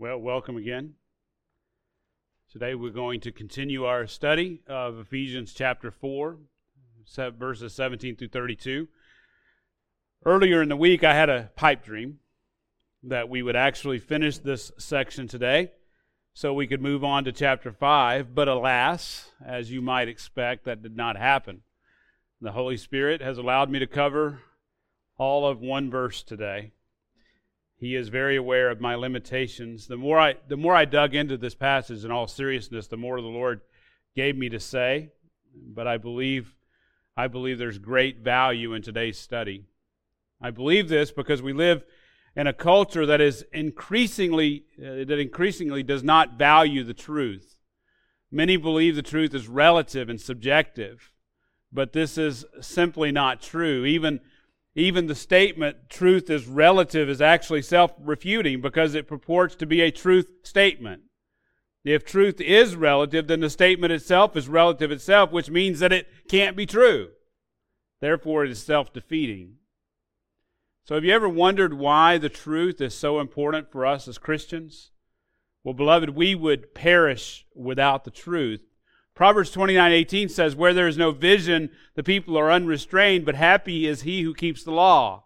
Well, welcome again. Today we're going to continue our study of Ephesians chapter 4, verses 17 through 32. Earlier in the week, I had a pipe dream that we would actually finish this section today so we could move on to chapter 5. But alas, as you might expect, that did not happen. The Holy Spirit has allowed me to cover all of one verse today. He is very aware of my limitations. The more I the more I dug into this passage in all seriousness, the more the Lord gave me to say. But I believe I believe there's great value in today's study. I believe this because we live in a culture that is increasingly uh, that increasingly does not value the truth. Many believe the truth is relative and subjective, but this is simply not true. Even even the statement, truth is relative, is actually self refuting because it purports to be a truth statement. If truth is relative, then the statement itself is relative itself, which means that it can't be true. Therefore, it is self defeating. So, have you ever wondered why the truth is so important for us as Christians? Well, beloved, we would perish without the truth. Proverbs 29 18 says, Where there is no vision, the people are unrestrained, but happy is he who keeps the law.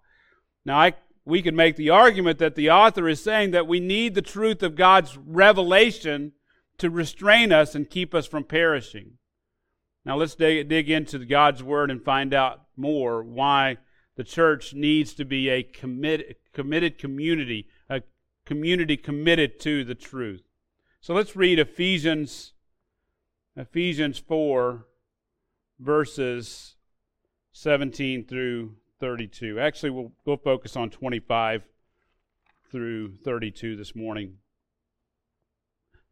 Now, I, we could make the argument that the author is saying that we need the truth of God's revelation to restrain us and keep us from perishing. Now, let's dig, dig into God's word and find out more why the church needs to be a committed, committed community, a community committed to the truth. So let's read Ephesians Ephesians 4, verses 17 through 32. Actually, we'll, we'll focus on 25 through 32 this morning.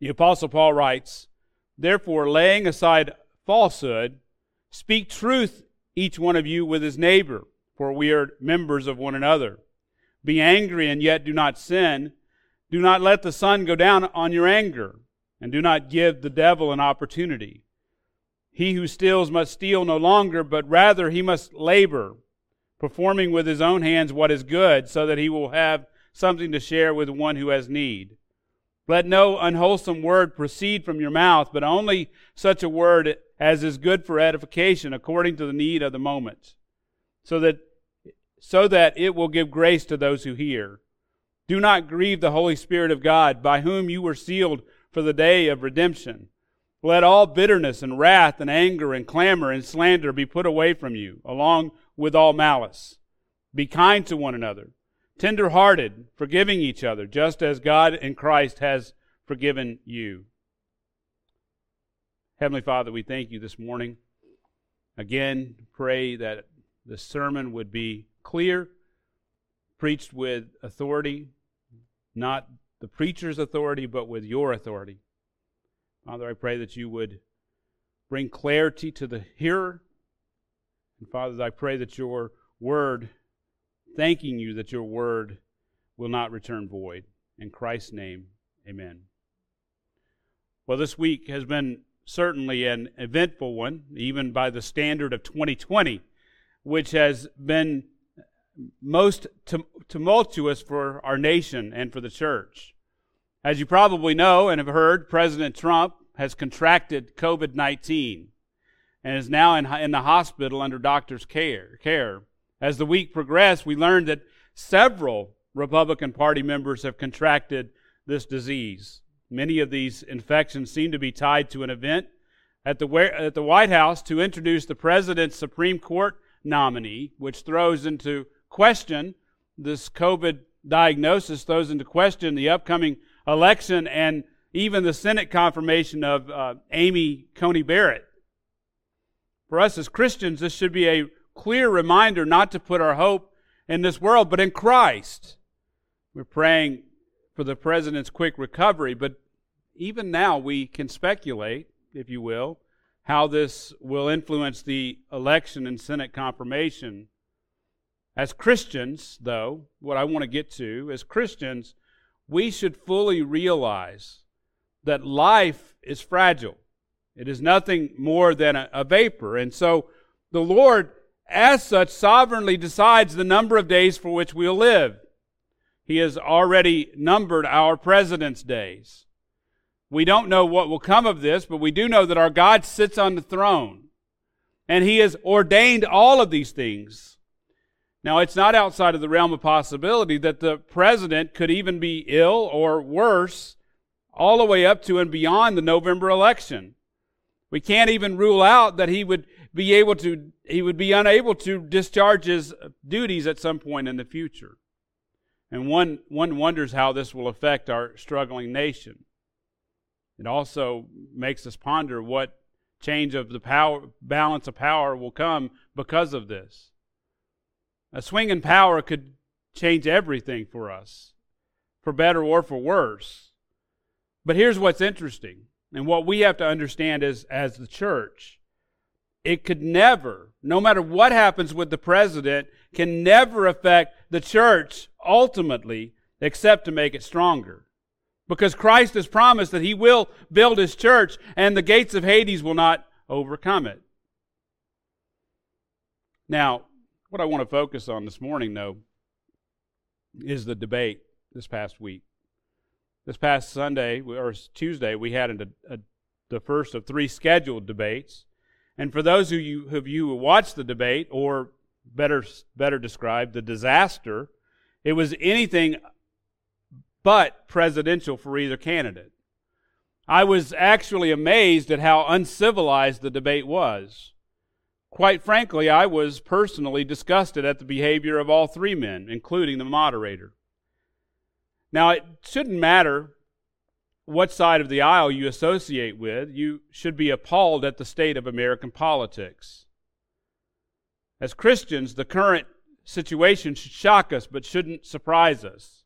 The Apostle Paul writes, Therefore, laying aside falsehood, speak truth, each one of you, with his neighbor, for we are members of one another. Be angry and yet do not sin. Do not let the sun go down on your anger and do not give the devil an opportunity. He who steals must steal no longer, but rather he must labor, performing with his own hands what is good, so that he will have something to share with one who has need. Let no unwholesome word proceed from your mouth, but only such a word as is good for edification according to the need of the moment, so that so that it will give grace to those who hear. Do not grieve the Holy Spirit of God, by whom you were sealed for the day of redemption. Let all bitterness and wrath and anger and clamor and slander be put away from you, along with all malice. Be kind to one another, tender hearted, forgiving each other, just as God in Christ has forgiven you. Heavenly Father, we thank you this morning. Again, pray that the sermon would be clear, preached with authority, not the preacher's authority, but with your authority. Father, I pray that you would bring clarity to the hearer. And Father, I pray that your word, thanking you that your word will not return void. In Christ's name, amen. Well, this week has been certainly an eventful one, even by the standard of 2020, which has been most tumultuous for our nation and for the church. As you probably know and have heard, President Trump has contracted COVID 19 and is now in, in the hospital under doctor's care, care. As the week progressed, we learned that several Republican Party members have contracted this disease. Many of these infections seem to be tied to an event at the, at the White House to introduce the president's Supreme Court nominee, which throws into question this COVID diagnosis, throws into question the upcoming election and even the Senate confirmation of uh, Amy Coney Barrett. For us as Christians, this should be a clear reminder not to put our hope in this world, but in Christ. We're praying for the president's quick recovery, but even now we can speculate, if you will, how this will influence the election and Senate confirmation. As Christians, though, what I want to get to, as Christians, we should fully realize that life is fragile. It is nothing more than a, a, vapor. And so the Lord, as such, sovereignly decides the number of days for which we'll live. He has already numbered our president's days. We don't know what will come of this, but we do know that our God sits on the throne. And He has ordained all of these things. Now, it's not outside of the realm of possibility that the president could even be ill or worse all the way up to and beyond the November election. We can't even rule out that he would be able to, he would be unable to discharge his duties at some point in the future. And one, one wonders how this will affect our struggling nation. It also makes us ponder what change of the power, balance of power will come because of this. A swing in power could change everything for us, for better or for worse. But here's what's interesting, and what we have to understand is as the church. It could never, no matter what happens with the president, can never affect the church ultimately, except to make it stronger. Because Christ has promised that he will build his church and the gates of Hades will not overcome it. Now, what I want to focus on this morning, though, is the debate this past week. This past Sunday, or Tuesday, we had a, a, the first of three scheduled debates. And for those of you, of you who watched the debate, or better, better described, the disaster, it was anything but presidential for either candidate. I was actually amazed at how uncivilized the debate was. Quite frankly, I was personally disgusted at the behavior of all three men, including the moderator. Now, it shouldn't matter what side of the aisle you associate with, you should be appalled at the state of American politics. As Christians, the current situation should shock us but shouldn't surprise us.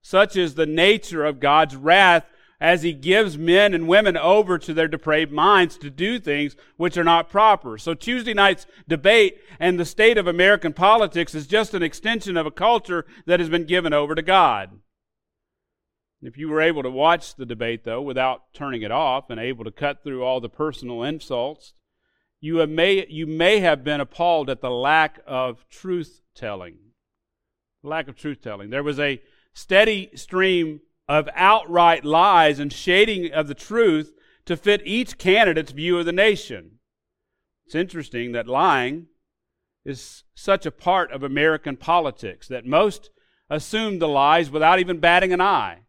Such is the nature of God's wrath as he gives men and women over to their depraved minds to do things which are not proper. So Tuesday night's debate and the state of American politics is just an extension of a culture that has been given over to God. If you were able to watch the debate, though, without turning it off and able to cut through all the personal insults, you may, you may have been appalled at the lack of truth telling. Lack of truth telling. There was a steady stream of outright lies and shading of the truth to fit each candidate's view of the nation. It's interesting that lying is such a part of American politics that most assume the lies without even batting an eye.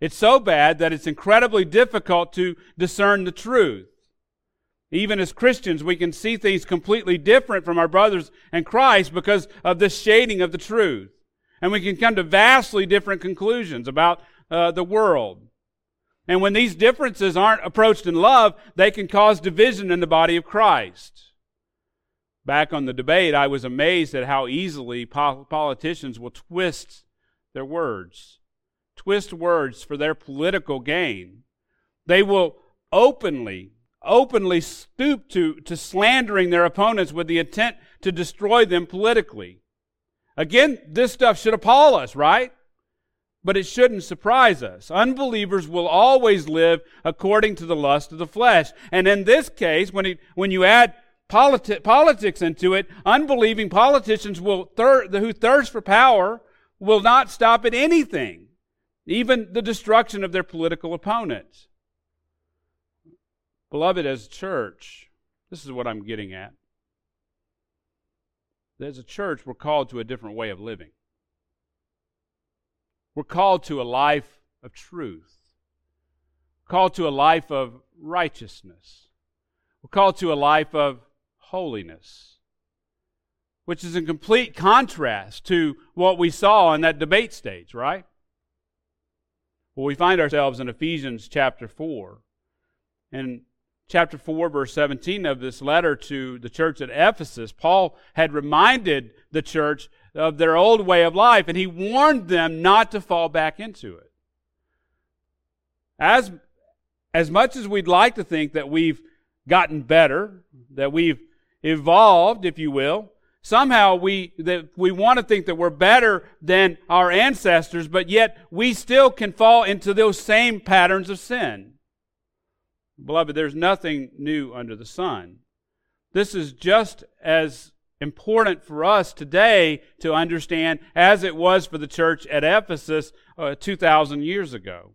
It's so bad that it's incredibly difficult to discern the truth. Even as Christians, we can see things completely different from our brothers in Christ because of this shading of the truth. And we can come to vastly different conclusions about uh, the world. And when these differences aren't approached in love, they can cause division in the body of Christ. Back on the debate, I was amazed at how easily politicians will twist their words, twist words for their political gain. They will openly, openly stoop to, to slandering their opponents with the intent to destroy them politically. Again, this stuff should appall us, right? But it shouldn't surprise us. Unbelievers will always live according to the lust of the flesh. And in this case, when, when you add politi- politics into it, unbelieving politicians will thir- who thirst for power will not stop at anything, even the destruction of their political opponents. Beloved, as a church, this is what I'm getting at. As a church, we're called to a different way of living. We're called to a life of truth, called to a life of righteousness. We're called to a life of holiness, which is in complete contrast to what we saw in that debate stage, right? Well, we find ourselves in Ephesians chapter 4. And chapter 4, verse 17 of this letter to the church at Ephesus, Paul had reminded the church of their old way of life, and he warned them not to fall back into it. As, as much as we'd like to think that we've gotten better, that we've evolved, if you will, somehow we, that we want to think that we're better than our ancestors, but yet we still can fall into those same patterns of sin. Beloved, there's nothing new under the sun. This is just as important for us today to understand as it was for the church at Ephesus uh, 2,000 years ago.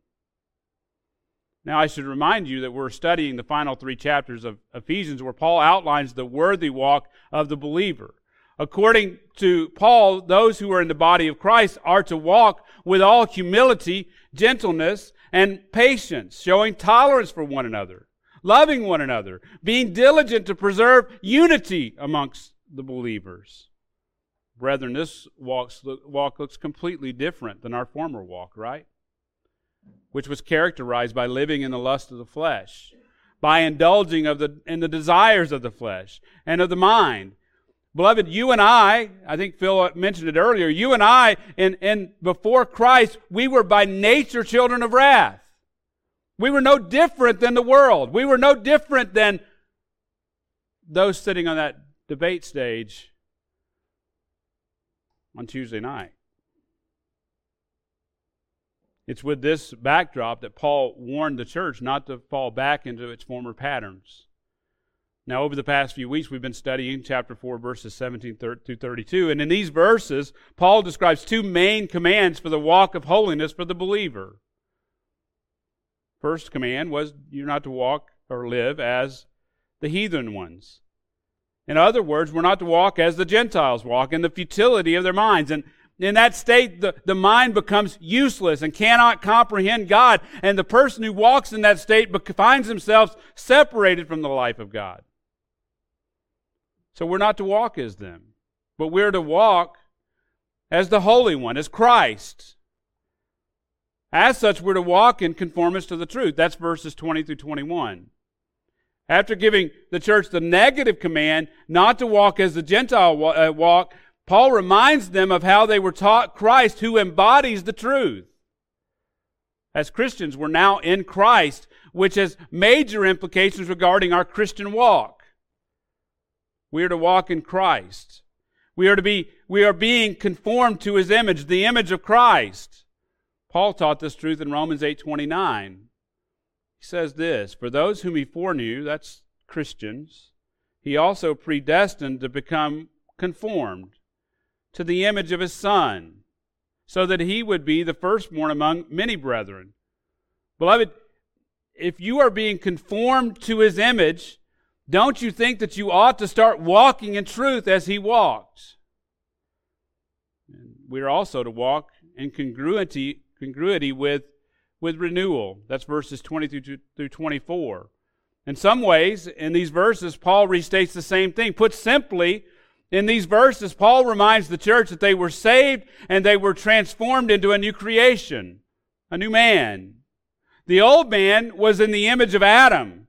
Now, I should remind you that we're studying the final three chapters of Ephesians where Paul outlines the worthy walk of the believer. According to Paul, those who are in the body of Christ are to walk with all humility, gentleness, and patience, showing tolerance for one another, loving one another, being diligent to preserve unity amongst the believers. Brethren, this walk looks completely different than our former walk, right? Which was characterized by living in the lust of the flesh, by indulging of the, in the desires of the flesh and of the mind. Beloved, you and I, I think Phil mentioned it earlier, you and I, in, in before Christ, we were by nature children of wrath. We were no different than the world. We were no different than those sitting on that debate stage on Tuesday night. It's with this backdrop that Paul warned the church not to fall back into its former patterns. Now, over the past few weeks, we've been studying chapter 4, verses 17 through 32. And in these verses, Paul describes two main commands for the walk of holiness for the believer. First command was you're not to walk or live as the heathen ones. In other words, we're not to walk as the Gentiles walk in the futility of their minds. And in that state, the, the mind becomes useless and cannot comprehend God. And the person who walks in that state finds themselves separated from the life of God. So we're not to walk as them, but we're to walk as the Holy One, as Christ. As such, we're to walk in conformance to the truth. That's verses 20 through 21. After giving the church the negative command not to walk as the Gentile uh, walk, Paul reminds them of how they were taught Christ who embodies the truth. As Christians, we're now in Christ, which has major implications regarding our Christian walk. We are to walk in Christ. We are to be, we are being conformed to his image, the image of Christ. Paul taught this truth in Romans 8:29 says this For those whom he foreknew, that's Christians, he also predestined to become conformed to the image of his Son, so that he would be the firstborn among many brethren. Beloved, if you are being conformed to his image, don't you think that you ought to start walking in truth as he walked? We are also to walk in congruity, congruity with with renewal. That's verses 20 through 24. In some ways, in these verses, Paul restates the same thing. Put simply, in these verses, Paul reminds the church that they were saved and they were transformed into a new creation, a new man. The old man was in the image of Adam.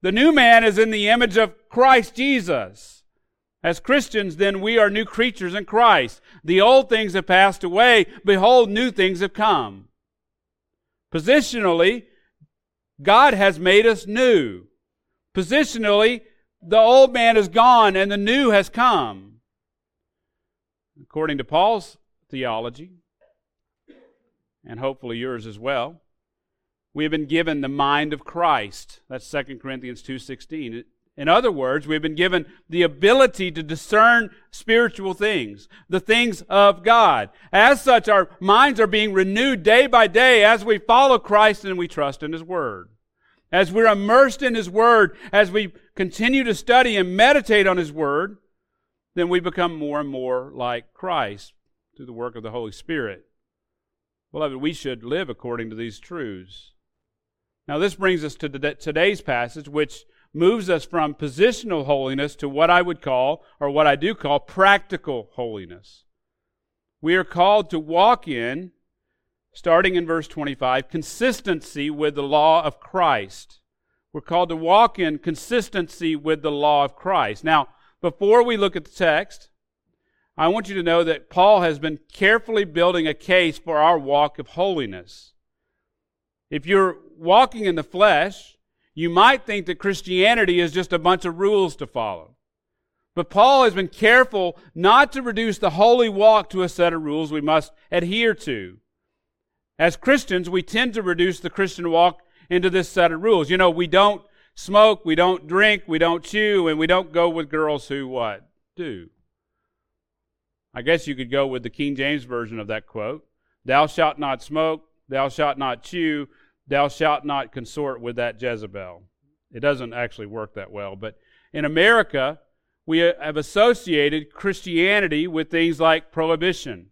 The new man is in the image of Christ Jesus. As Christians, then, we are new creatures in Christ. The old things have passed away. Behold, new things have come. Positionally, God has made us new. Positionally, the old man is gone and the new has come. According to Paul's theology, and hopefully yours as well, we have been given the mind of Christ. That's 2 Corinthians 2:16. In other words, we've been given the ability to discern spiritual things, the things of God. As such, our minds are being renewed day by day as we follow Christ and we trust in His Word. As we're immersed in His Word, as we continue to study and meditate on His Word, then we become more and more like Christ through the work of the Holy Spirit. Beloved, we should live according to these truths. Now, this brings us to today's passage, which moves us from positional holiness to what I would call, or what I do call, practical holiness. We are called to walk in, starting in verse 25, consistency with the law of Christ. We're called to walk in consistency with the law of Christ. Now, before we look at the text, I want you to know that Paul has been carefully building a case for our walk of holiness. If you're walking in the flesh, you might think that Christianity is just a bunch of rules to follow. But Paul has been careful not to reduce the holy walk to a set of rules we must adhere to. As Christians, we tend to reduce the Christian walk into this set of rules. You know, we don't smoke, we don't drink, we don't chew, and we don't go with girls who what? do. I guess you could go with the King James version of that quote Thou shalt not smoke, thou shalt not chew, thou shalt not consort with that Jezebel. It doesn't actually work that well, but in America, we have associated Christianity with things like prohibition.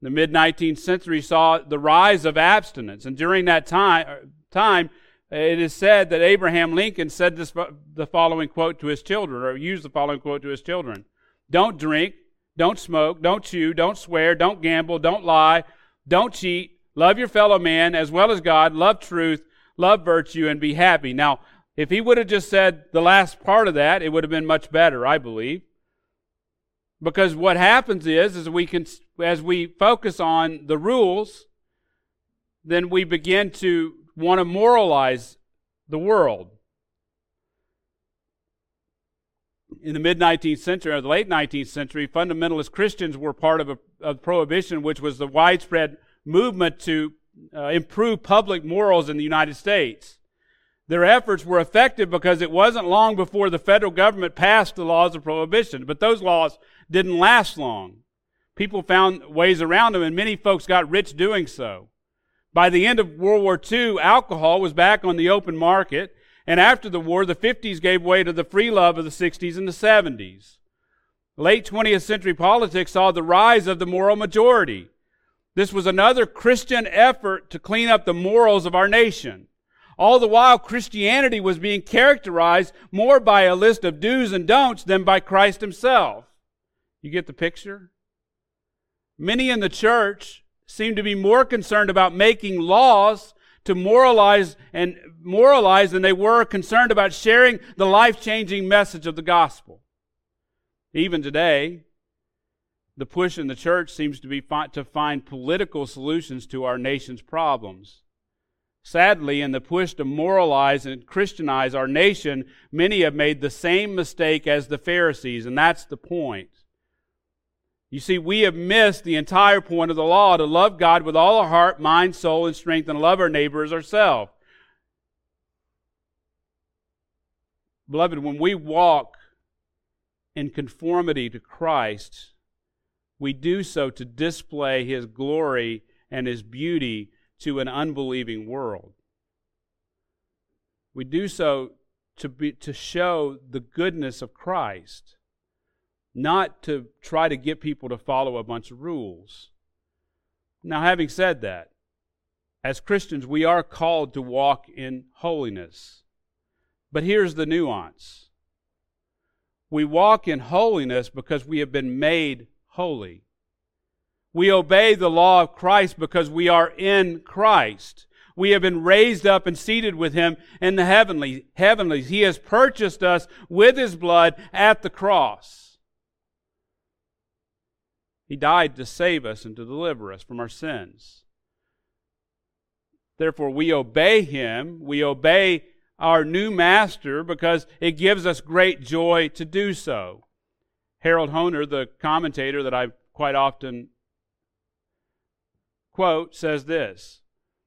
The mid 19th century saw the rise of abstinence, and during that time, time it is said that Abraham Lincoln said this, the following quote to his children, or used the following quote to his children Don't drink, don't smoke, don't chew, don't swear, don't gamble, don't lie, don't cheat, love your fellow man as well as God, love truth, love virtue, and be happy. Now, if he would have just said the last part of that, it would have been much better, I believe. Because what happens is, is we can, as we focus on the rules, then we begin to want to moralize the world. In the mid 19th century or the late 19th century, fundamentalist Christians were part of, a, of prohibition, which was the widespread movement to uh, improve public morals in the United States. Their efforts were effective because it wasn't long before the federal government passed the laws of prohibition, but those laws didn't last long. People found ways around them, and many folks got rich doing so. By the end of World War II, alcohol was back on the open market, and after the war, the 50s gave way to the free love of the 60s and the 70s. Late 20th century politics saw the rise of the moral majority. This was another Christian effort to clean up the morals of our nation. All the while, Christianity was being characterized more by a list of do's and don'ts than by Christ himself. You get the picture? Many in the church seem to be more concerned about making laws to moralize and moralize than they were concerned about sharing the life-changing message of the gospel. Even today, the push in the church seems to be fi- to find political solutions to our nation's problems. Sadly, in the push to moralize and Christianize our nation, many have made the same mistake as the Pharisees, and that's the point. You see, we have missed the entire point of the law to love God with all our heart, mind, soul, and strength, and love our neighbor as ourselves. Beloved, when we walk in conformity to Christ, we do so to display His glory and His beauty to an unbelieving world. We do so to, be, to show the goodness of Christ not to try to get people to follow a bunch of rules. Now, having said that, as Christians, we are called to walk in holiness. But here's the nuance we walk in holiness because we have been made holy. We obey the law of Christ because we are in Christ. We have been raised up and seated with him in the heavenly heavenlies. He has purchased us with his blood at the cross. He died to save us and to deliver us from our sins. Therefore, we obey Him. We obey our new master because it gives us great joy to do so. Harold Hoehner, the commentator that I quite often quote, says this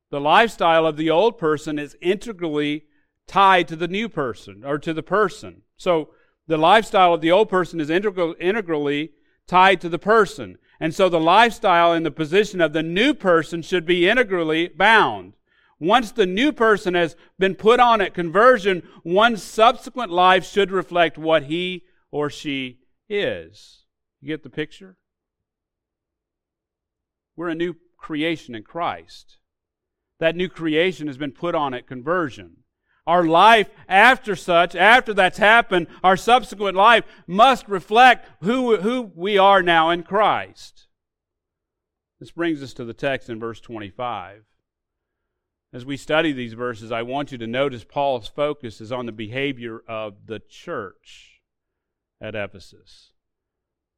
The lifestyle of the old person is integrally tied to the new person or to the person. So the lifestyle of the old person is integral, integrally tied to the person. And so the lifestyle and the position of the new person should be integrally bound. Once the new person has been put on at conversion, one's subsequent life should reflect what he or she is. You get the picture? We're a new creation in Christ. That new creation has been put on at conversion. Our life after such, after that's happened, our subsequent life must reflect who, who we are now in Christ. This brings us to the text in verse 25. As we study these verses, I want you to notice Paul's focus is on the behavior of the church at Ephesus.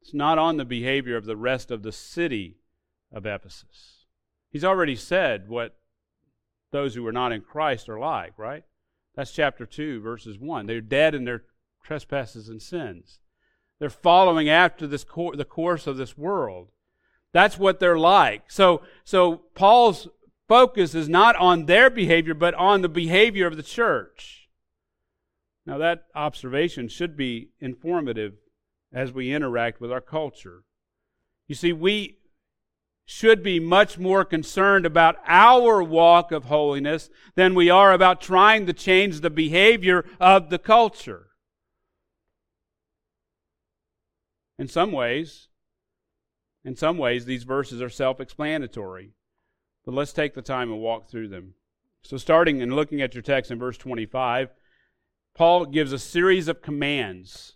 It's not on the behavior of the rest of the city of Ephesus. He's already said what those who are not in Christ are like, right? That's chapter 2, verses 1. They're dead in their trespasses and sins. They're following after this cor- the course of this world. That's what they're like. So, so Paul's focus is not on their behavior, but on the behavior of the church. Now, that observation should be informative as we interact with our culture. You see, we should be much more concerned about our walk of holiness than we are about trying to change the behavior of the culture. In some ways, in some ways, these verses are self explanatory. But let's take the time and walk through them. So, starting and looking at your text in verse 25, Paul gives a series of commands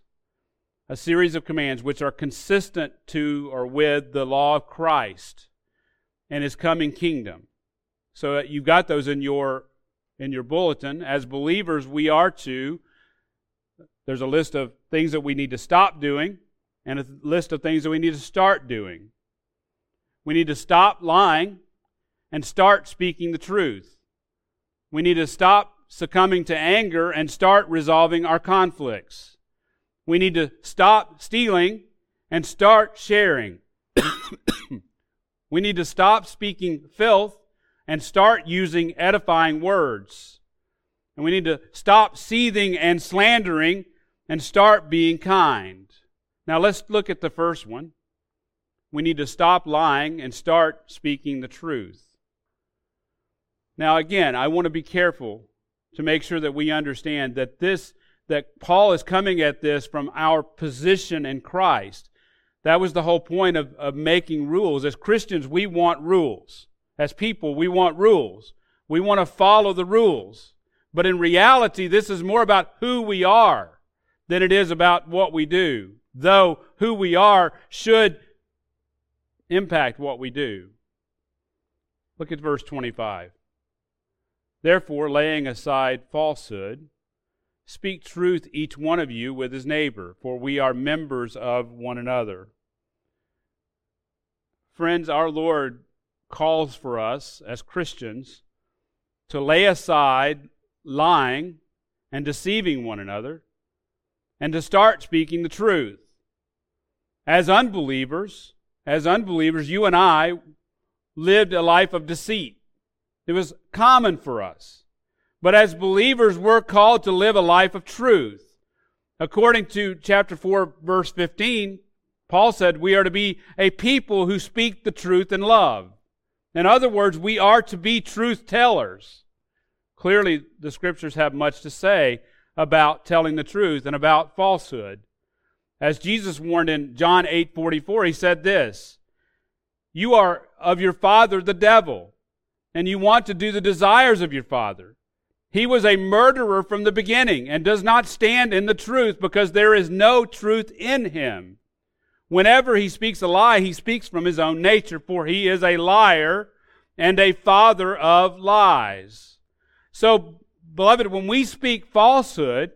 a series of commands which are consistent to or with the law of Christ and his coming kingdom. So you've got those in your in your bulletin. As believers, we are to there's a list of things that we need to stop doing and a list of things that we need to start doing. We need to stop lying and start speaking the truth. We need to stop succumbing to anger and start resolving our conflicts. We need to stop stealing and start sharing. we need to stop speaking filth and start using edifying words. And we need to stop seething and slandering and start being kind. Now let's look at the first one. We need to stop lying and start speaking the truth. Now, again, I want to be careful to make sure that we understand that this that Paul is coming at this from our position in Christ. That was the whole point of, of making rules. As Christians, we want rules. As people, we want rules. We want to follow the rules. But in reality, this is more about who we are than it is about what we do. Though who we are should impact what we do. Look at verse 25. Therefore, laying aside falsehood, Speak truth, each one of you, with his neighbor, for we are members of one another. Friends, our Lord calls for us as Christians to lay aside lying and deceiving one another and to start speaking the truth. As unbelievers, as unbelievers, you and I lived a life of deceit. It was common for us. But as believers, we're called to live a life of truth. According to chapter 4, verse 15, Paul said we are to be a people who speak the truth in love. In other words, we are to be truth tellers. Clearly, the scriptures have much to say about telling the truth and about falsehood. As Jesus warned in John 8:44, he said this, "You are of your father the devil, and you want to do the desires of your father. He was a murderer from the beginning and does not stand in the truth because there is no truth in him. Whenever he speaks a lie, he speaks from his own nature, for he is a liar and a father of lies. So, beloved, when we speak falsehood,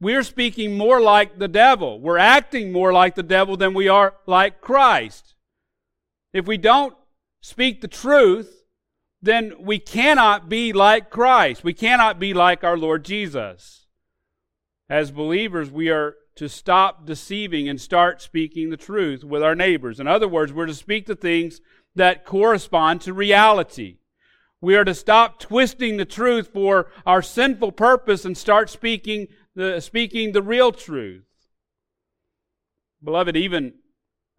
we're speaking more like the devil. We're acting more like the devil than we are like Christ. If we don't speak the truth, then we cannot be like Christ. We cannot be like our Lord Jesus. As believers, we are to stop deceiving and start speaking the truth with our neighbors. In other words, we're to speak the things that correspond to reality. We are to stop twisting the truth for our sinful purpose and start speaking the, speaking the real truth. Beloved, even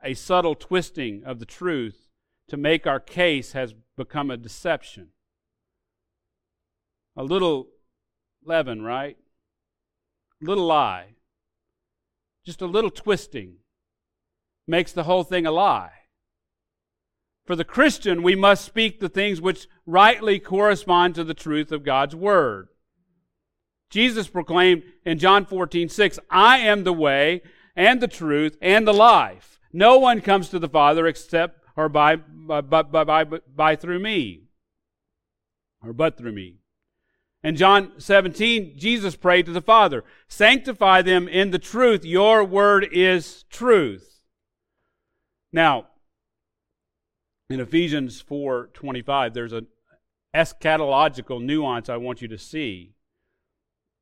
a subtle twisting of the truth to make our case has become a deception. A little leaven, right? A Little lie. Just a little twisting makes the whole thing a lie. For the Christian, we must speak the things which rightly correspond to the truth of God's Word. Jesus proclaimed in John 14, 6, I am the way and the truth and the life. No one comes to the Father except or by, by, by, by, by through me, or but through me. In John 17, Jesus prayed to the Father, Sanctify them in the truth. Your word is truth. Now, in Ephesians 4:25, there's an eschatological nuance I want you to see.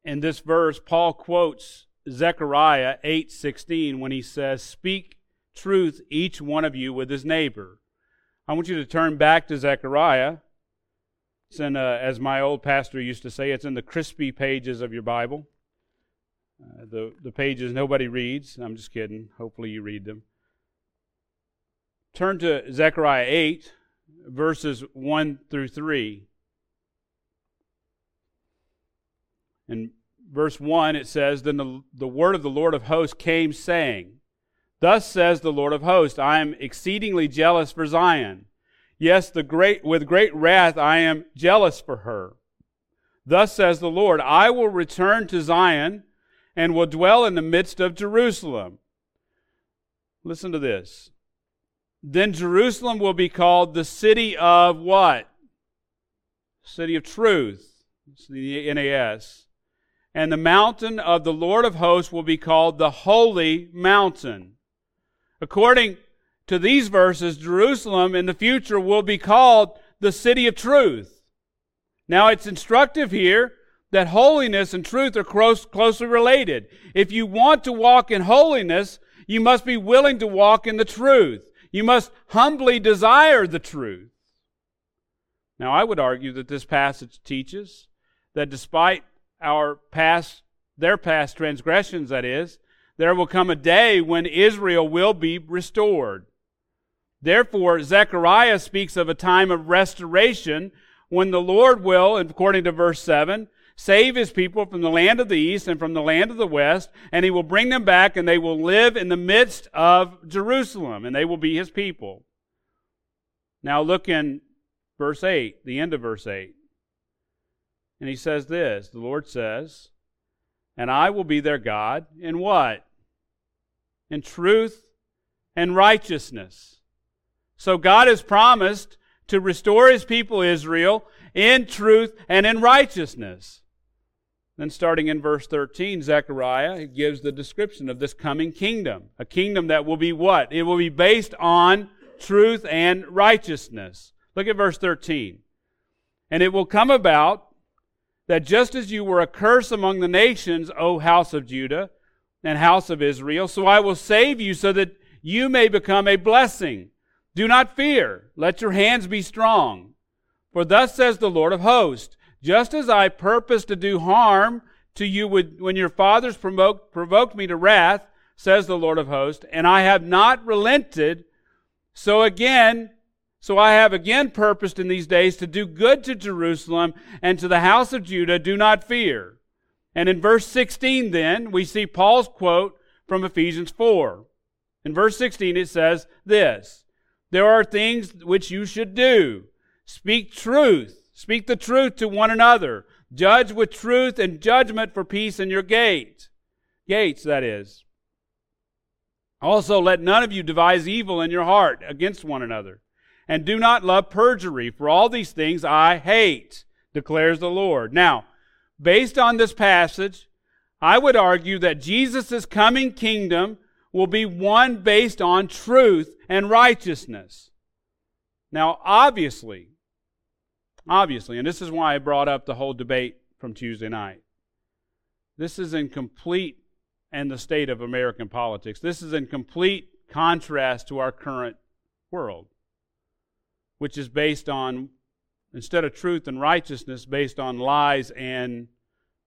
In this verse, Paul quotes Zechariah 8:16 when he says, "Speak truth, each one of you, with his neighbor. I want you to turn back to Zechariah. It's in, uh, as my old pastor used to say, it's in the crispy pages of your Bible. Uh, the, the pages nobody reads. I'm just kidding. Hopefully you read them. Turn to Zechariah 8, verses 1 through 3. In verse 1, it says, Then the, the word of the Lord of hosts came, saying, Thus says the Lord of hosts, I am exceedingly jealous for Zion. Yes, the great, with great wrath I am jealous for her. Thus says the Lord, I will return to Zion and will dwell in the midst of Jerusalem. Listen to this. Then Jerusalem will be called the city of what? City of truth. It's the NAS. And the mountain of the Lord of hosts will be called the holy mountain. According to these verses, Jerusalem in the future will be called the city of truth. Now it's instructive here that holiness and truth are close, closely related. If you want to walk in holiness, you must be willing to walk in the truth. You must humbly desire the truth. Now, I would argue that this passage teaches that despite our past, their past transgressions, that is, there will come a day when Israel will be restored. Therefore, Zechariah speaks of a time of restoration when the Lord will, according to verse 7, save his people from the land of the east and from the land of the west, and he will bring them back, and they will live in the midst of Jerusalem, and they will be his people. Now look in verse 8, the end of verse 8. And he says this the Lord says, And I will be their God in what? In truth and righteousness. So God has promised to restore his people Israel in truth and in righteousness. Then, starting in verse 13, Zechariah gives the description of this coming kingdom. A kingdom that will be what? It will be based on truth and righteousness. Look at verse 13. And it will come about that just as you were a curse among the nations, O house of Judah and house of Israel, so I will save you so that you may become a blessing. Do not fear. Let your hands be strong. For thus says the Lord of hosts, just as I purposed to do harm to you when your fathers provoked me to wrath, says the Lord of hosts, and I have not relented, so again so I have again purposed in these days to do good to Jerusalem and to the house of Judah. Do not fear. And in verse 16, then, we see Paul's quote from Ephesians 4. In verse 16, it says this There are things which you should do. Speak truth. Speak the truth to one another. Judge with truth and judgment for peace in your gate. Gates, that is. Also, let none of you devise evil in your heart against one another and do not love perjury, for all these things I hate, declares the Lord. Now, based on this passage, I would argue that Jesus' coming kingdom will be one based on truth and righteousness. Now, obviously, obviously, and this is why I brought up the whole debate from Tuesday night. This is in complete and the state of American politics. This is in complete contrast to our current world which is based on, instead of truth and righteousness, based on lies and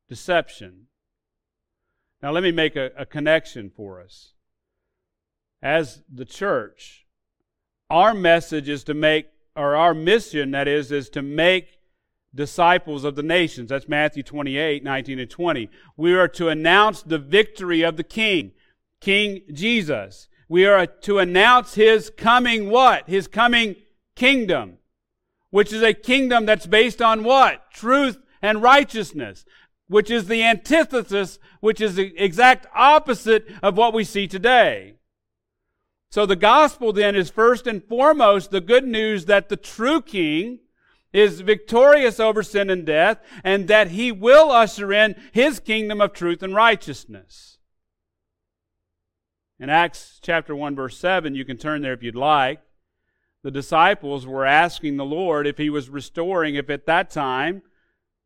deception. Now, let me make a, a connection for us. As the church, our message is to make, or our mission, that is, is to make disciples of the nations. That's Matthew 28, 19 and 20. We are to announce the victory of the King, King Jesus. We are to announce His coming what? His coming kingdom, which is a kingdom that's based on what? Truth and righteousness, which is the antithesis, which is the exact opposite of what we see today. So the gospel then is first and foremost the good news that the true king is victorious over sin and death and that he will usher in his kingdom of truth and righteousness. In Acts chapter 1 verse 7, you can turn there if you'd like the disciples were asking the Lord if he was restoring, if at that time,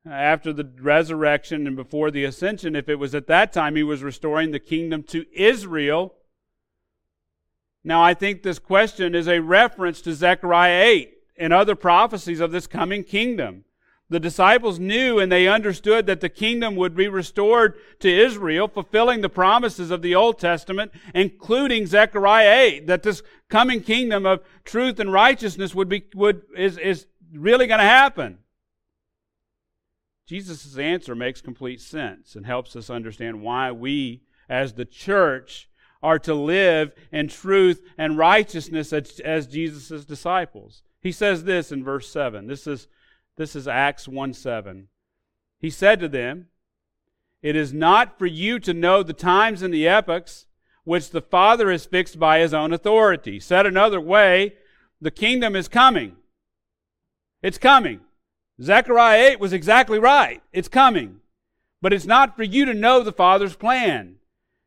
after the resurrection and before the ascension, if it was at that time he was restoring the kingdom to Israel. Now, I think this question is a reference to Zechariah 8 and other prophecies of this coming kingdom. The disciples knew and they understood that the kingdom would be restored to Israel, fulfilling the promises of the Old Testament, including Zechariah 8, that this coming kingdom of truth and righteousness would be, would, is, is really going to happen. Jesus' answer makes complete sense and helps us understand why we, as the church, are to live in truth and righteousness as, as Jesus' disciples. He says this in verse 7. This is, this is Acts 1 7. He said to them, It is not for you to know the times and the epochs which the Father has fixed by his own authority. Said another way, the kingdom is coming. It's coming. Zechariah 8 was exactly right. It's coming. But it's not for you to know the Father's plan.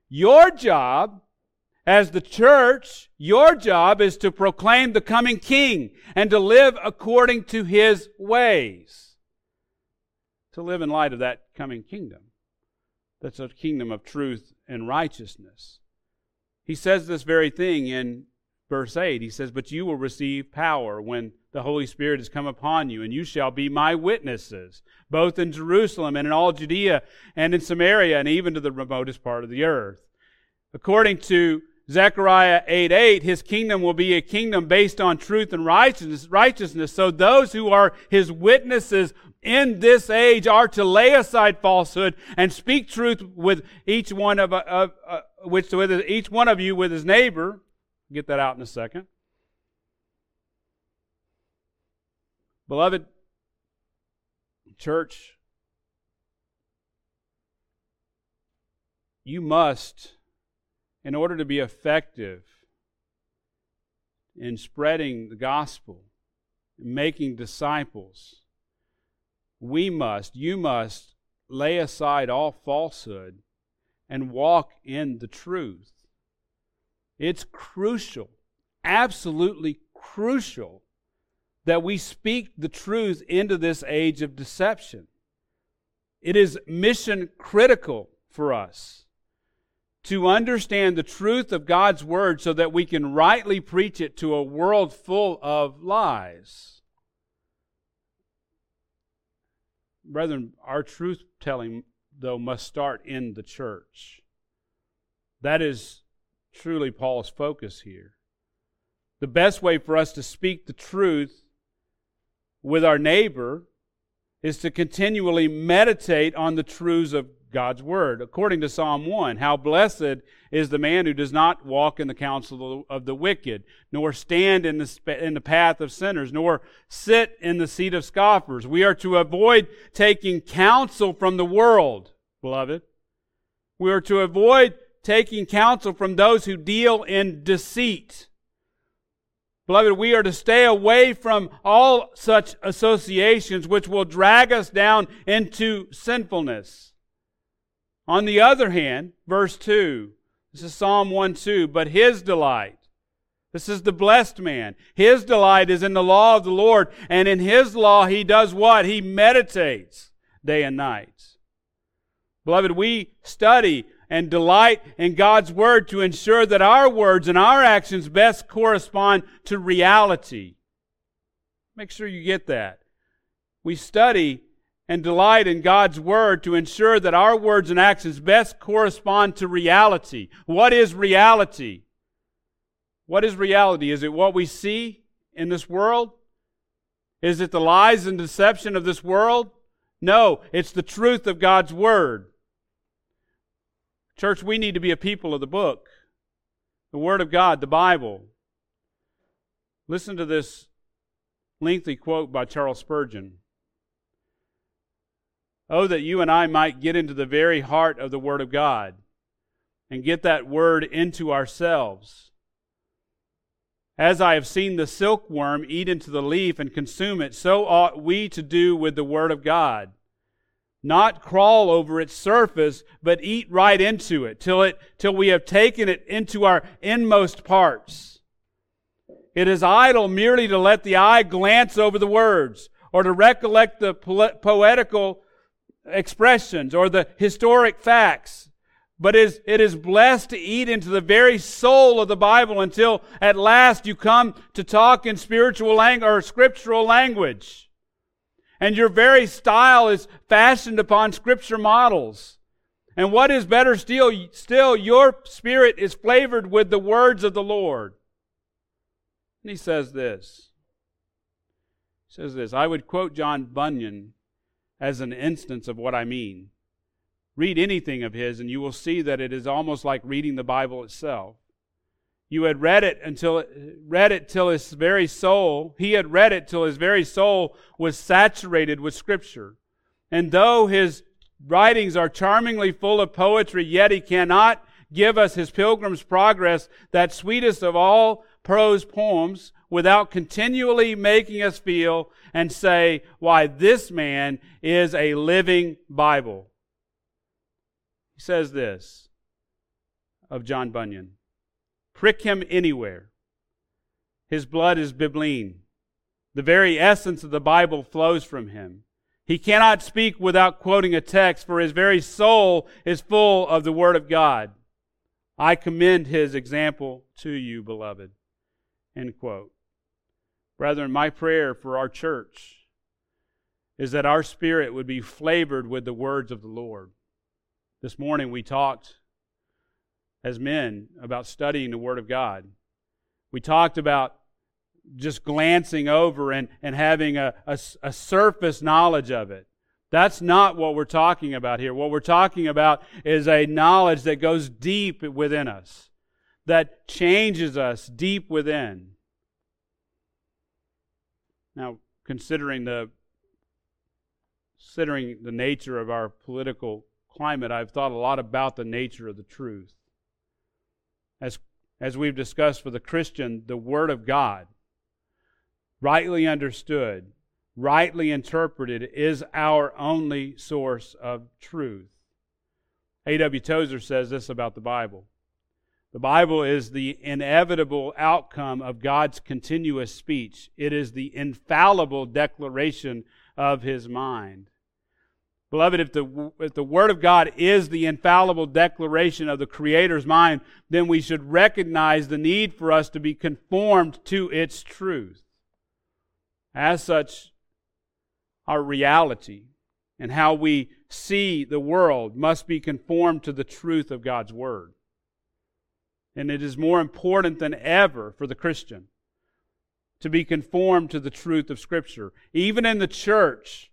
Your job as the church, your job is to proclaim the coming king and to live according to his ways. To live in light of that coming kingdom. That's a kingdom of truth and righteousness. He says this very thing in verse 8. He says, But you will receive power when the Holy Spirit has come upon you, and you shall be my witnesses, both in Jerusalem and in all Judea and in Samaria and even to the remotest part of the earth. According to Zechariah 8 8, his kingdom will be a kingdom based on truth and righteousness, righteousness. So those who are his witnesses in this age are to lay aside falsehood and speak truth with each one of, of uh, which with each one of you with his neighbor. Get that out in a second. Beloved church, you must in order to be effective in spreading the gospel, making disciples, we must, you must lay aside all falsehood and walk in the truth. It's crucial, absolutely crucial, that we speak the truth into this age of deception. It is mission critical for us to understand the truth of God's Word so that we can rightly preach it to a world full of lies. Brethren, our truth telling, though, must start in the church. That is truly Paul's focus here. The best way for us to speak the truth with our neighbor is to continually meditate on the truths of God's word. According to Psalm 1, how blessed is the man who does not walk in the counsel of the wicked, nor stand in the, in the path of sinners, nor sit in the seat of scoffers. We are to avoid taking counsel from the world, beloved. We are to avoid taking counsel from those who deal in deceit. Beloved, we are to stay away from all such associations which will drag us down into sinfulness. On the other hand, verse 2, this is Psalm 1 2, but his delight, this is the blessed man, his delight is in the law of the Lord, and in his law he does what? He meditates day and night. Beloved, we study and delight in God's Word to ensure that our words and our actions best correspond to reality. Make sure you get that. We study and delight in God's Word to ensure that our words and actions best correspond to reality. What is reality? What is reality? Is it what we see in this world? Is it the lies and deception of this world? No, it's the truth of God's Word. Church, we need to be a people of the book, the Word of God, the Bible. Listen to this lengthy quote by Charles Spurgeon. Oh, that you and I might get into the very heart of the Word of God and get that Word into ourselves. As I have seen the silkworm eat into the leaf and consume it, so ought we to do with the Word of God. Not crawl over its surface, but eat right into it till it, till we have taken it into our inmost parts. It is idle merely to let the eye glance over the words or to recollect the poetical expressions or the historic facts, but is, it is blessed to eat into the very soul of the Bible until at last you come to talk in spiritual language or scriptural language. And your very style is fashioned upon Scripture models. And what is better still, still, your spirit is flavored with the words of the Lord. And he says this. He says this. I would quote John Bunyan as an instance of what I mean. Read anything of his, and you will see that it is almost like reading the Bible itself. You had read it until read it till his very soul, he had read it till his very soul was saturated with scripture. And though his writings are charmingly full of poetry, yet he cannot give us his Pilgrim's Progress, that sweetest of all prose poems, without continually making us feel and say, why this man is a living Bible. He says this of John Bunyan. Prick him anywhere. His blood is bibline. The very essence of the Bible flows from him. He cannot speak without quoting a text, for his very soul is full of the Word of God. I commend his example to you, beloved. End quote. Brethren, my prayer for our church is that our spirit would be flavored with the words of the Lord. This morning we talked as men about studying the Word of God. We talked about just glancing over and, and having a, a, a, surface knowledge of it. That's not what we're talking about here. What we're talking about is a knowledge that goes deep within us, that changes us deep within. Now, considering the considering the nature of our political climate, I've thought a lot about the nature of the truth. As, as we've discussed for the Christian, the Word of God, rightly understood, rightly interpreted, is our only source of truth. A.W. Tozer says this about the Bible. The Bible is the inevitable outcome of God's continuous speech. It is the infallible declaration of His mind. Beloved, if the, if the Word of God is the infallible declaration of the Creator's mind, then we should recognize the need for us to be conformed to its truth. As such, our reality and how we see the world must be conformed to the truth of God's Word. And it is more important than ever for the Christian to be conformed to the truth of Scripture. Even in the church,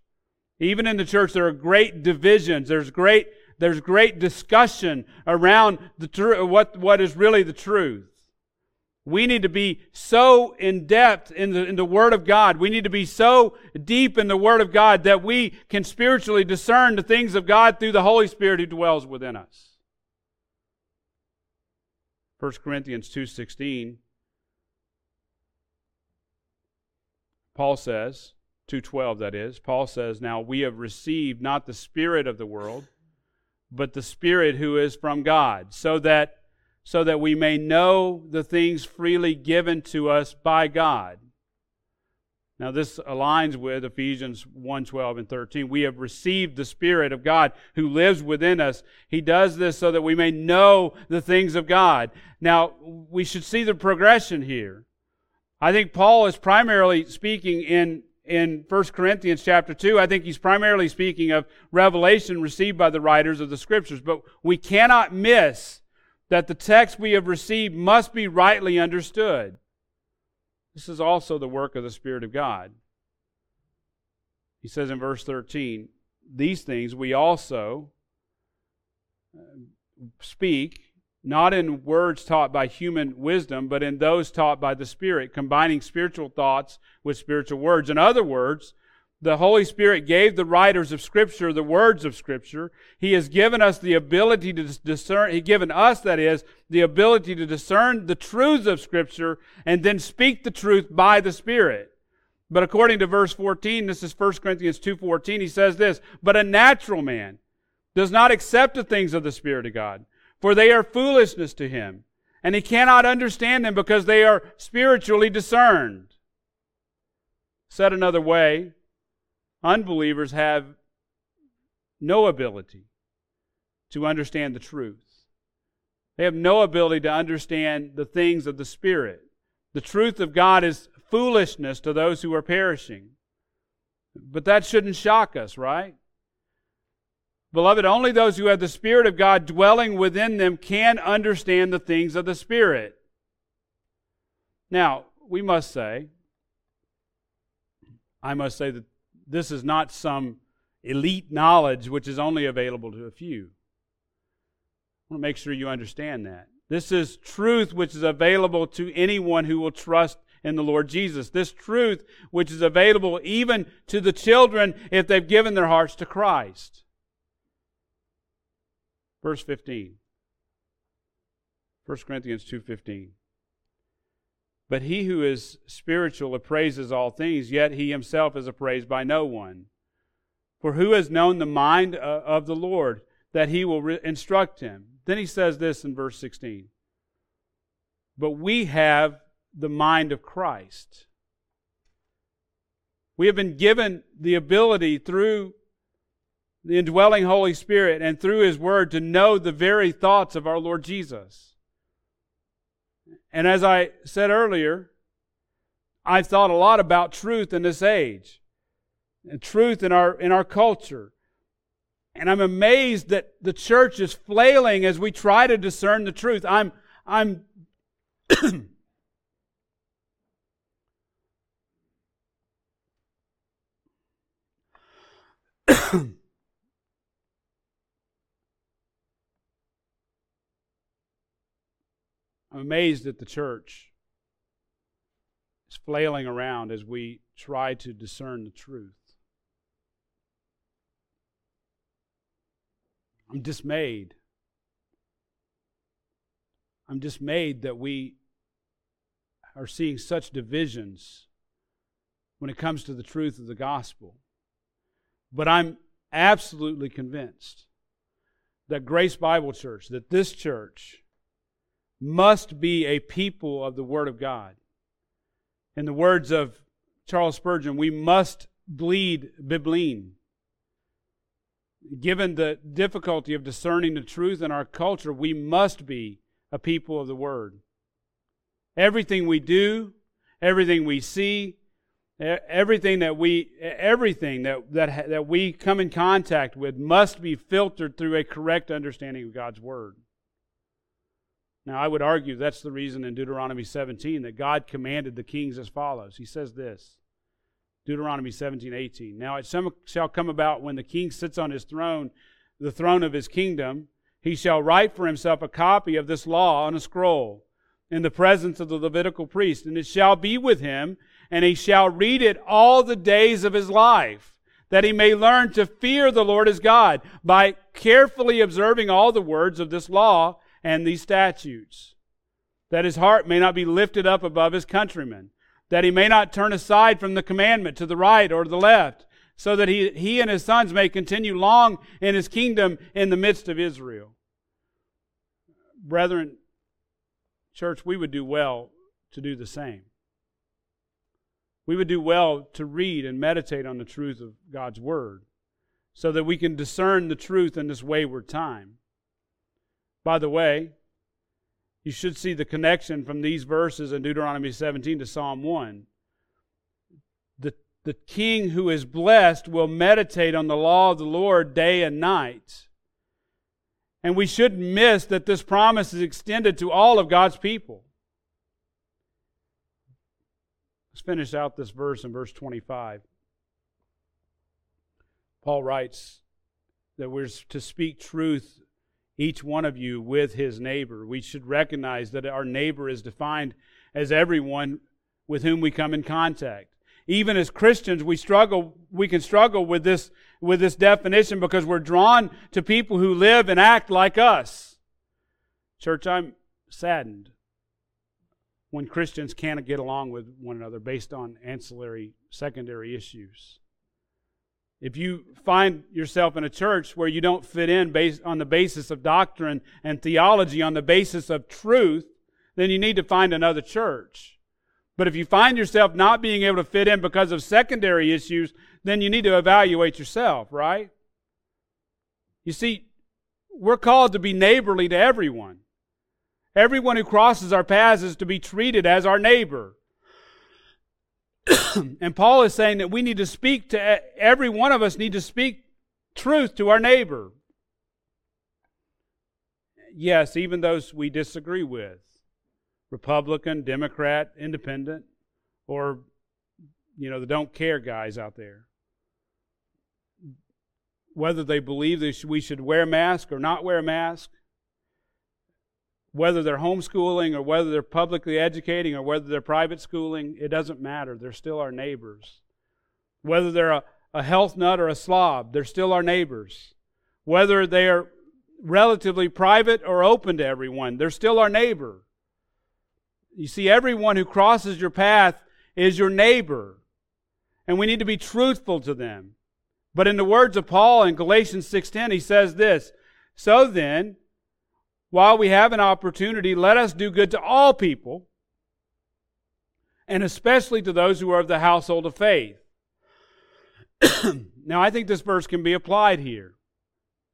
even in the church, there are great divisions. There's great, there's great discussion around the tr- what, what is really the truth. We need to be so in depth in the, in the Word of God. We need to be so deep in the Word of God that we can spiritually discern the things of God through the Holy Spirit who dwells within us. 1 Corinthians 2.16 Paul says, 2:12 that is. Paul says, "Now we have received not the spirit of the world, but the spirit who is from God, so that so that we may know the things freely given to us by God." Now this aligns with Ephesians 1:12 and 13. We have received the spirit of God who lives within us. He does this so that we may know the things of God. Now, we should see the progression here. I think Paul is primarily speaking in in 1 Corinthians chapter 2, I think he's primarily speaking of revelation received by the writers of the scriptures. But we cannot miss that the text we have received must be rightly understood. This is also the work of the Spirit of God. He says in verse 13, These things we also uh, speak not in words taught by human wisdom, but in those taught by the Spirit, combining spiritual thoughts with spiritual words. In other words, the Holy Spirit gave the writers of Scripture the words of Scripture. He has given us the ability to discern, He given us, that is, the ability to discern the truths of Scripture and then speak the truth by the Spirit. But according to verse 14, this is 1 Corinthians 2.14, he says this, But a natural man does not accept the things of the Spirit of God for they are foolishness to him, and he cannot understand them because they are spiritually discerned. Said another way, unbelievers have no ability to understand the truth. They have no ability to understand the things of the Spirit. The truth of God is foolishness to those who are perishing. But that shouldn't shock us, right? Beloved, only those who have the Spirit of God dwelling within them can understand the things of the Spirit. Now, we must say, I must say that this is not some elite knowledge which is only available to a few. I want to make sure you understand that. This is truth which is available to anyone who will trust in the Lord Jesus. This truth which is available even to the children if they've given their hearts to Christ. Verse 15. 1 Corinthians 2:15. But he who is spiritual appraises all things, yet he himself is appraised by no one. For who has known the mind uh, of the Lord that he will re- instruct him? Then he says this in verse 16. But we have the mind of Christ. We have been given the ability through the indwelling Holy Spirit and through His Word to know the very thoughts of our Lord Jesus. And as I said earlier, I've thought a lot about truth in this age and truth in our, in our culture. And I'm amazed that the church is flailing as we try to discern the truth. I'm, I'm, I'm amazed at the church is flailing around as we try to discern the truth. I'm dismayed. I'm dismayed that we are seeing such divisions when it comes to the truth of the gospel. But I'm absolutely convinced that Grace Bible Church, that this church, must be a people of the Word of God. In the words of Charles Spurgeon, we must bleed Bibline. Given the difficulty of discerning the truth in our culture, we must be a people of the Word. Everything we do, everything we see, everything that we everything that, that, that we come in contact with must be filtered through a correct understanding of God's Word. Now, I would argue that's the reason in Deuteronomy 17 that God commanded the kings as follows. He says this Deuteronomy 17, 18. Now it shall come about when the king sits on his throne, the throne of his kingdom, he shall write for himself a copy of this law on a scroll in the presence of the Levitical priest, and it shall be with him, and he shall read it all the days of his life, that he may learn to fear the Lord his God by carefully observing all the words of this law and these statutes, that his heart may not be lifted up above his countrymen, that he may not turn aside from the commandment to the right or the left, so that he, he and his sons may continue long in his kingdom in the midst of Israel. Brethren, church, we would do well to do the same. We would do well to read and meditate on the truth of God's Word so that we can discern the truth in this wayward time. By the way, you should see the connection from these verses in Deuteronomy 17 to Psalm 1. The, the king who is blessed will meditate on the law of the Lord day and night. And we shouldn't miss that this promise is extended to all of God's people. Let's finish out this verse in verse 25. Paul writes that we're to speak truth each one of you with his neighbor. We should recognize that our neighbor is defined as everyone with whom we come in contact. Even as Christians, we struggle, we can struggle with this, with this definition because we're drawn to people who live and act like us. Church, I'm saddened when Christians can't get along with one another based on ancillary, secondary issues. If you find yourself in a church where you don't fit in based on the basis of doctrine and theology, on the basis of truth, then you need to find another church. But if you find yourself not being able to fit in because of secondary issues, then you need to evaluate yourself, right? You see, we're called to be neighborly to everyone. Everyone who crosses our paths is to be treated as our neighbor. and Paul is saying that we need to speak to every one of us need to speak truth to our neighbor. Yes, even those we disagree with. Republican, Democrat, Independent, or you know, the don't care guys out there. Whether they believe that we should wear a mask or not wear a mask, whether they're homeschooling or whether they're publicly educating or whether they're private schooling, it doesn't matter. They're still our neighbors. Whether they're a, a health nut or a slob, they're still our neighbors. Whether they are relatively private or open to everyone, they're still our neighbor. You see, everyone who crosses your path is your neighbor, and we need to be truthful to them. But in the words of Paul in Galatians 6:10, he says this, "So then, while we have an opportunity, let us do good to all people, and especially to those who are of the household of faith. now, I think this verse can be applied here.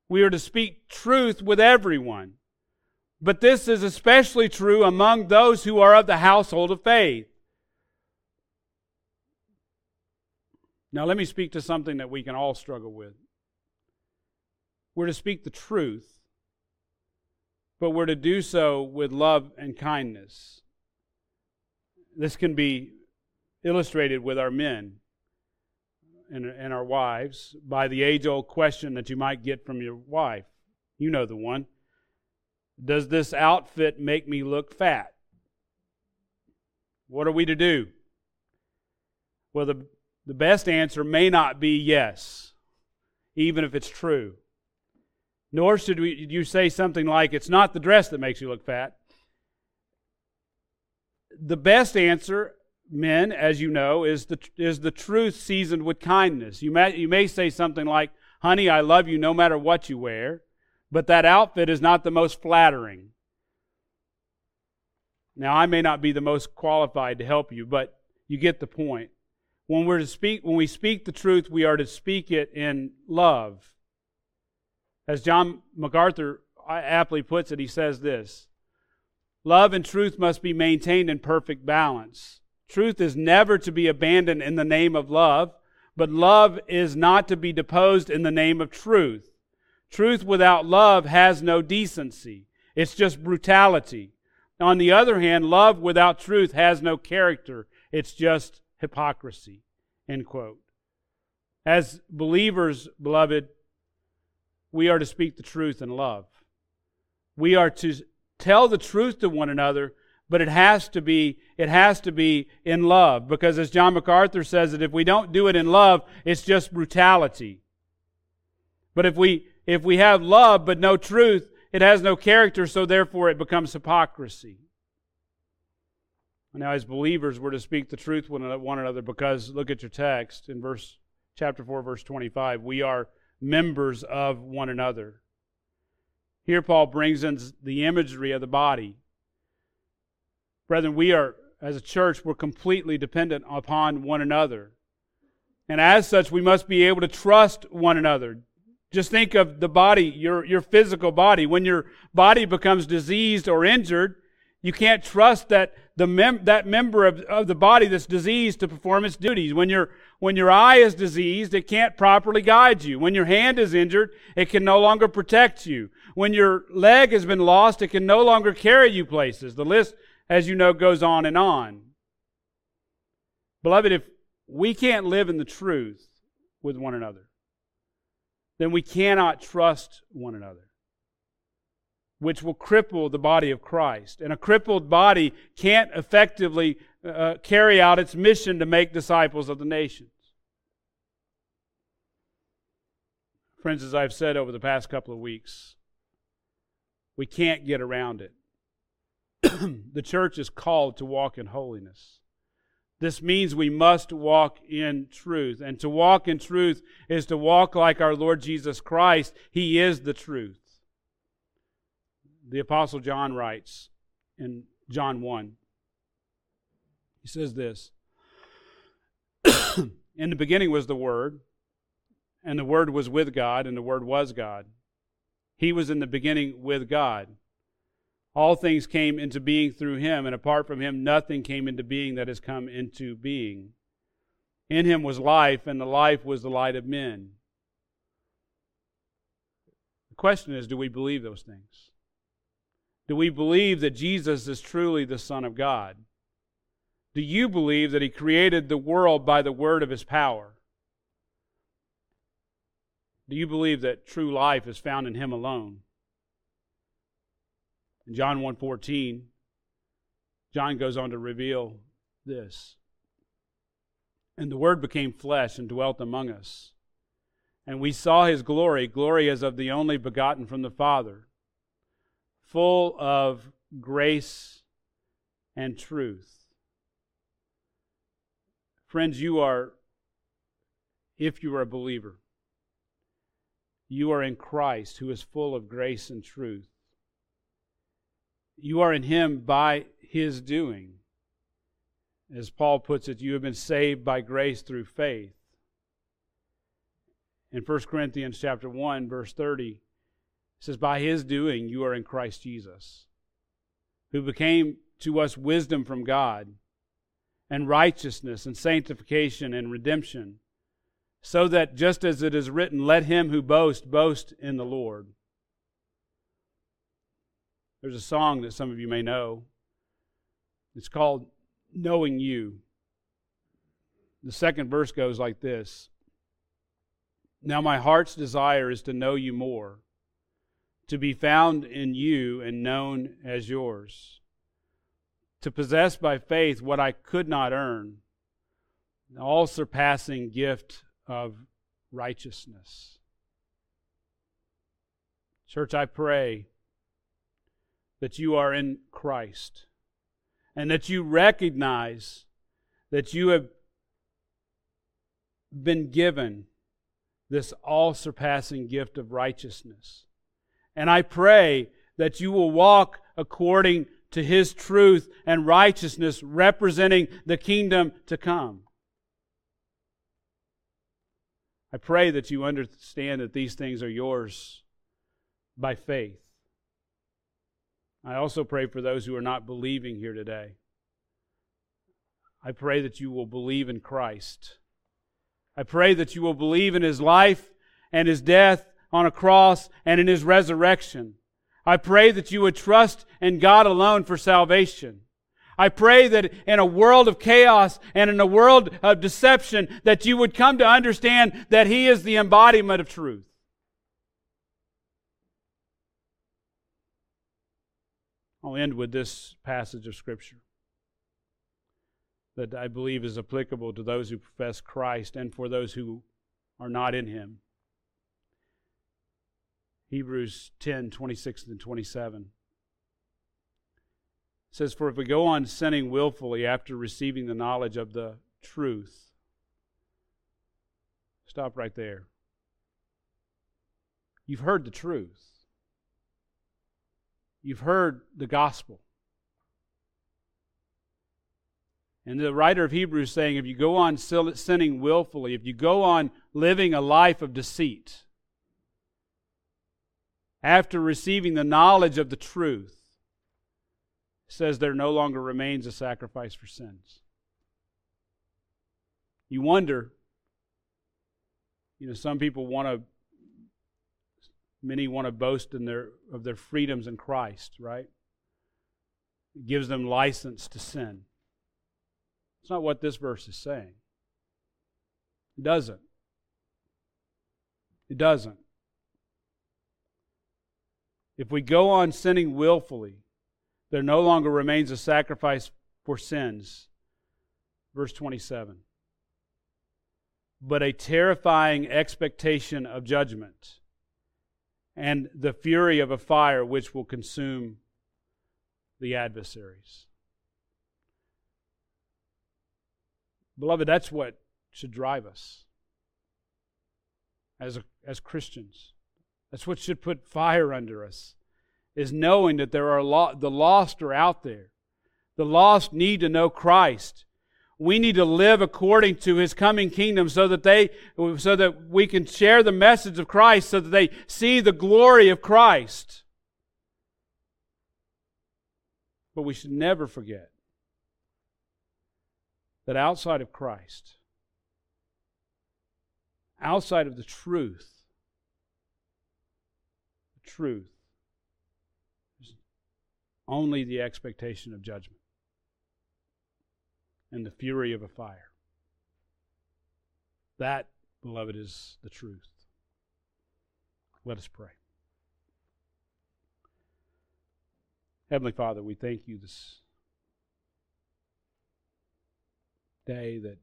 We are to speak truth with everyone, but this is especially true among those who are of the household of faith. Now, let me speak to something that we can all struggle with. We're to speak the truth but we're to do so with love and kindness. This can be illustrated with our men and, and our wives by the age old question that you might get from your wife. You know the one. Does this outfit make me look fat? What are we to do? Well, the, the best answer may not be yes, even if it's true. Nor should we, you say something like, it's not the dress that makes you look fat. The best answer, men, as you know, is the, is the truth seasoned with kindness. You may, you may say something like, honey, I love you no matter what you wear, but that outfit is not the most flattering. Now, I may not be the most qualified to help you, but you get the point. When we're to speak, when we speak the truth, we are to speak it in love. As John MacArthur aptly puts it, he says this Love and truth must be maintained in perfect balance. Truth is never to be abandoned in the name of love, but love is not to be deposed in the name of truth. Truth without love has no decency, it's just brutality. On the other hand, love without truth has no character, it's just hypocrisy. End quote. As believers, beloved, we are to speak the truth in love. We are to tell the truth to one another, but it has to be it has to be in love because as John MacArthur says that if we don't do it in love, it's just brutality. But if we if we have love but no truth, it has no character, so therefore it becomes hypocrisy. Now, as believers, we're to speak the truth one another because look at your text in verse chapter 4, verse 25. We are members of one another. Here, Paul brings in the imagery of the body. Brethren, we are, as a church, we're completely dependent upon one another. And as such, we must be able to trust one another. Just think of the body, your, your physical body. When your body becomes diseased or injured, you can't trust that the mem- that member of, of the body that's diseased to perform its duties. When your when your eye is diseased, it can't properly guide you. When your hand is injured, it can no longer protect you. When your leg has been lost, it can no longer carry you places. The list, as you know, goes on and on. Beloved, if we can't live in the truth with one another, then we cannot trust one another which will cripple the body of Christ. And a crippled body can't effectively uh, carry out its mission to make disciples of the nations. Friends, as I've said over the past couple of weeks, we can't get around it. the church is called to walk in holiness. This means we must walk in truth. And to walk in truth is to walk like our Lord Jesus Christ. He is the truth. The Apostle John writes in John 1. He says this In the beginning was the Word, and the Word was with God, and the Word was God. He was in the beginning with God. All things came into being through him, and apart from him, nothing came into being that has come into being. In him was life, and the life was the light of men. The question is do we believe those things? Do we believe that Jesus is truly the Son of God? Do you believe that he created the world by the word of his power? Do you believe that true life is found in him alone? In John 1:14, John goes on to reveal this. And the word became flesh and dwelt among us. And we saw his glory, glory as of the only begotten from the Father, full of grace and truth. Friends, you are, if you are a believer, you are in Christ, who is full of grace and truth. You are in Him by His doing. As Paul puts it, you have been saved by grace through faith. In 1 Corinthians chapter 1, verse 30, it says, By his doing you are in Christ Jesus, who became to us wisdom from God and righteousness and sanctification and redemption, so that just as it is written, let him who boasts boast in the Lord. There's a song that some of you may know. It's called Knowing You. The second verse goes like this Now my heart's desire is to know you more, to be found in you and known as yours to possess by faith what I could not earn, the all surpassing gift of righteousness. Church, I pray that you are in Christ and that you recognize that you have been given this all surpassing gift of righteousness. And I pray that you will walk according to his truth and righteousness, representing the kingdom to come. I pray that you understand that these things are yours by faith. I also pray for those who are not believing here today. I pray that you will believe in Christ. I pray that you will believe in his life and his death on a cross and in his resurrection. I pray that you would trust in God alone for salvation. I pray that in a world of chaos and in a world of deception, that you would come to understand that He is the embodiment of truth. I'll end with this passage of Scripture that I believe is applicable to those who profess Christ and for those who are not in Him. Hebrews 10 26 and 27. It says, For if we go on sinning willfully after receiving the knowledge of the truth, stop right there. You've heard the truth, you've heard the gospel. And the writer of Hebrews saying if you go on sinning willfully, if you go on living a life of deceit, after receiving the knowledge of the truth, says there no longer remains a sacrifice for sins. You wonder, you know, some people want to, many want to boast in their, of their freedoms in Christ, right? It gives them license to sin. It's not what this verse is saying. It doesn't. It doesn't. If we go on sinning willfully, there no longer remains a sacrifice for sins. Verse 27. But a terrifying expectation of judgment and the fury of a fire which will consume the adversaries. Beloved, that's what should drive us as, a, as Christians. That's what should put fire under us, is knowing that there are lo- the lost are out there. The lost need to know Christ. We need to live according to His coming kingdom, so that they, so that we can share the message of Christ, so that they see the glory of Christ. But we should never forget that outside of Christ, outside of the truth, truth, is only the expectation of judgment and the fury of a fire. That, beloved, is the truth. Let us pray. Heavenly Father, we thank you this day that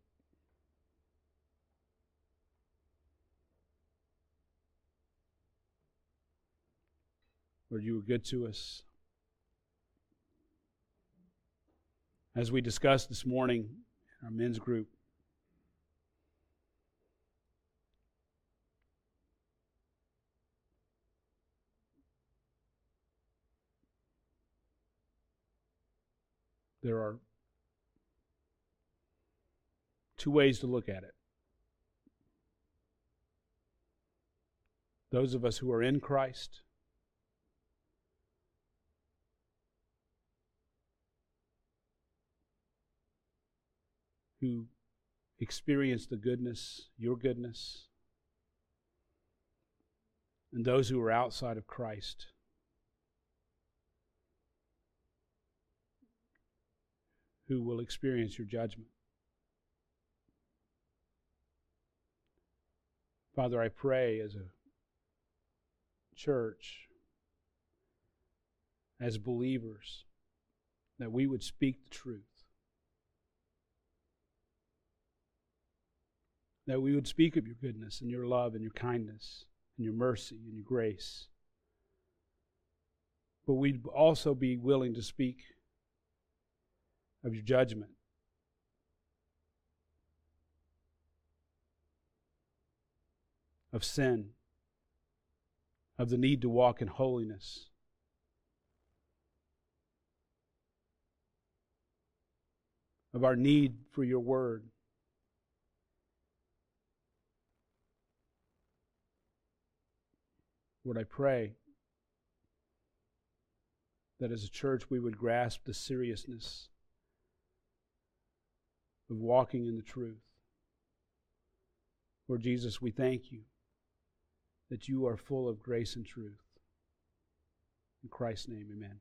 Lord, you were good to us. As we discussed this morning in our men's group, there are two ways to look at it. Those of us who are in Christ who experience the goodness, your goodness, and those who are outside of Christ. Who will experience your judgment. Father, I pray as a church, as believers, that we would speak the truth. That we would speak of your goodness and your love and your kindness and your mercy and your grace. But we'd also be willing to speak of your judgment of sin, of the need to walk in holiness. Of our need for your word. Lord, I pray that as a church we would grasp the seriousness of walking in the truth. Lord Jesus, we thank you that you are full of grace and truth. In Christ's name, amen.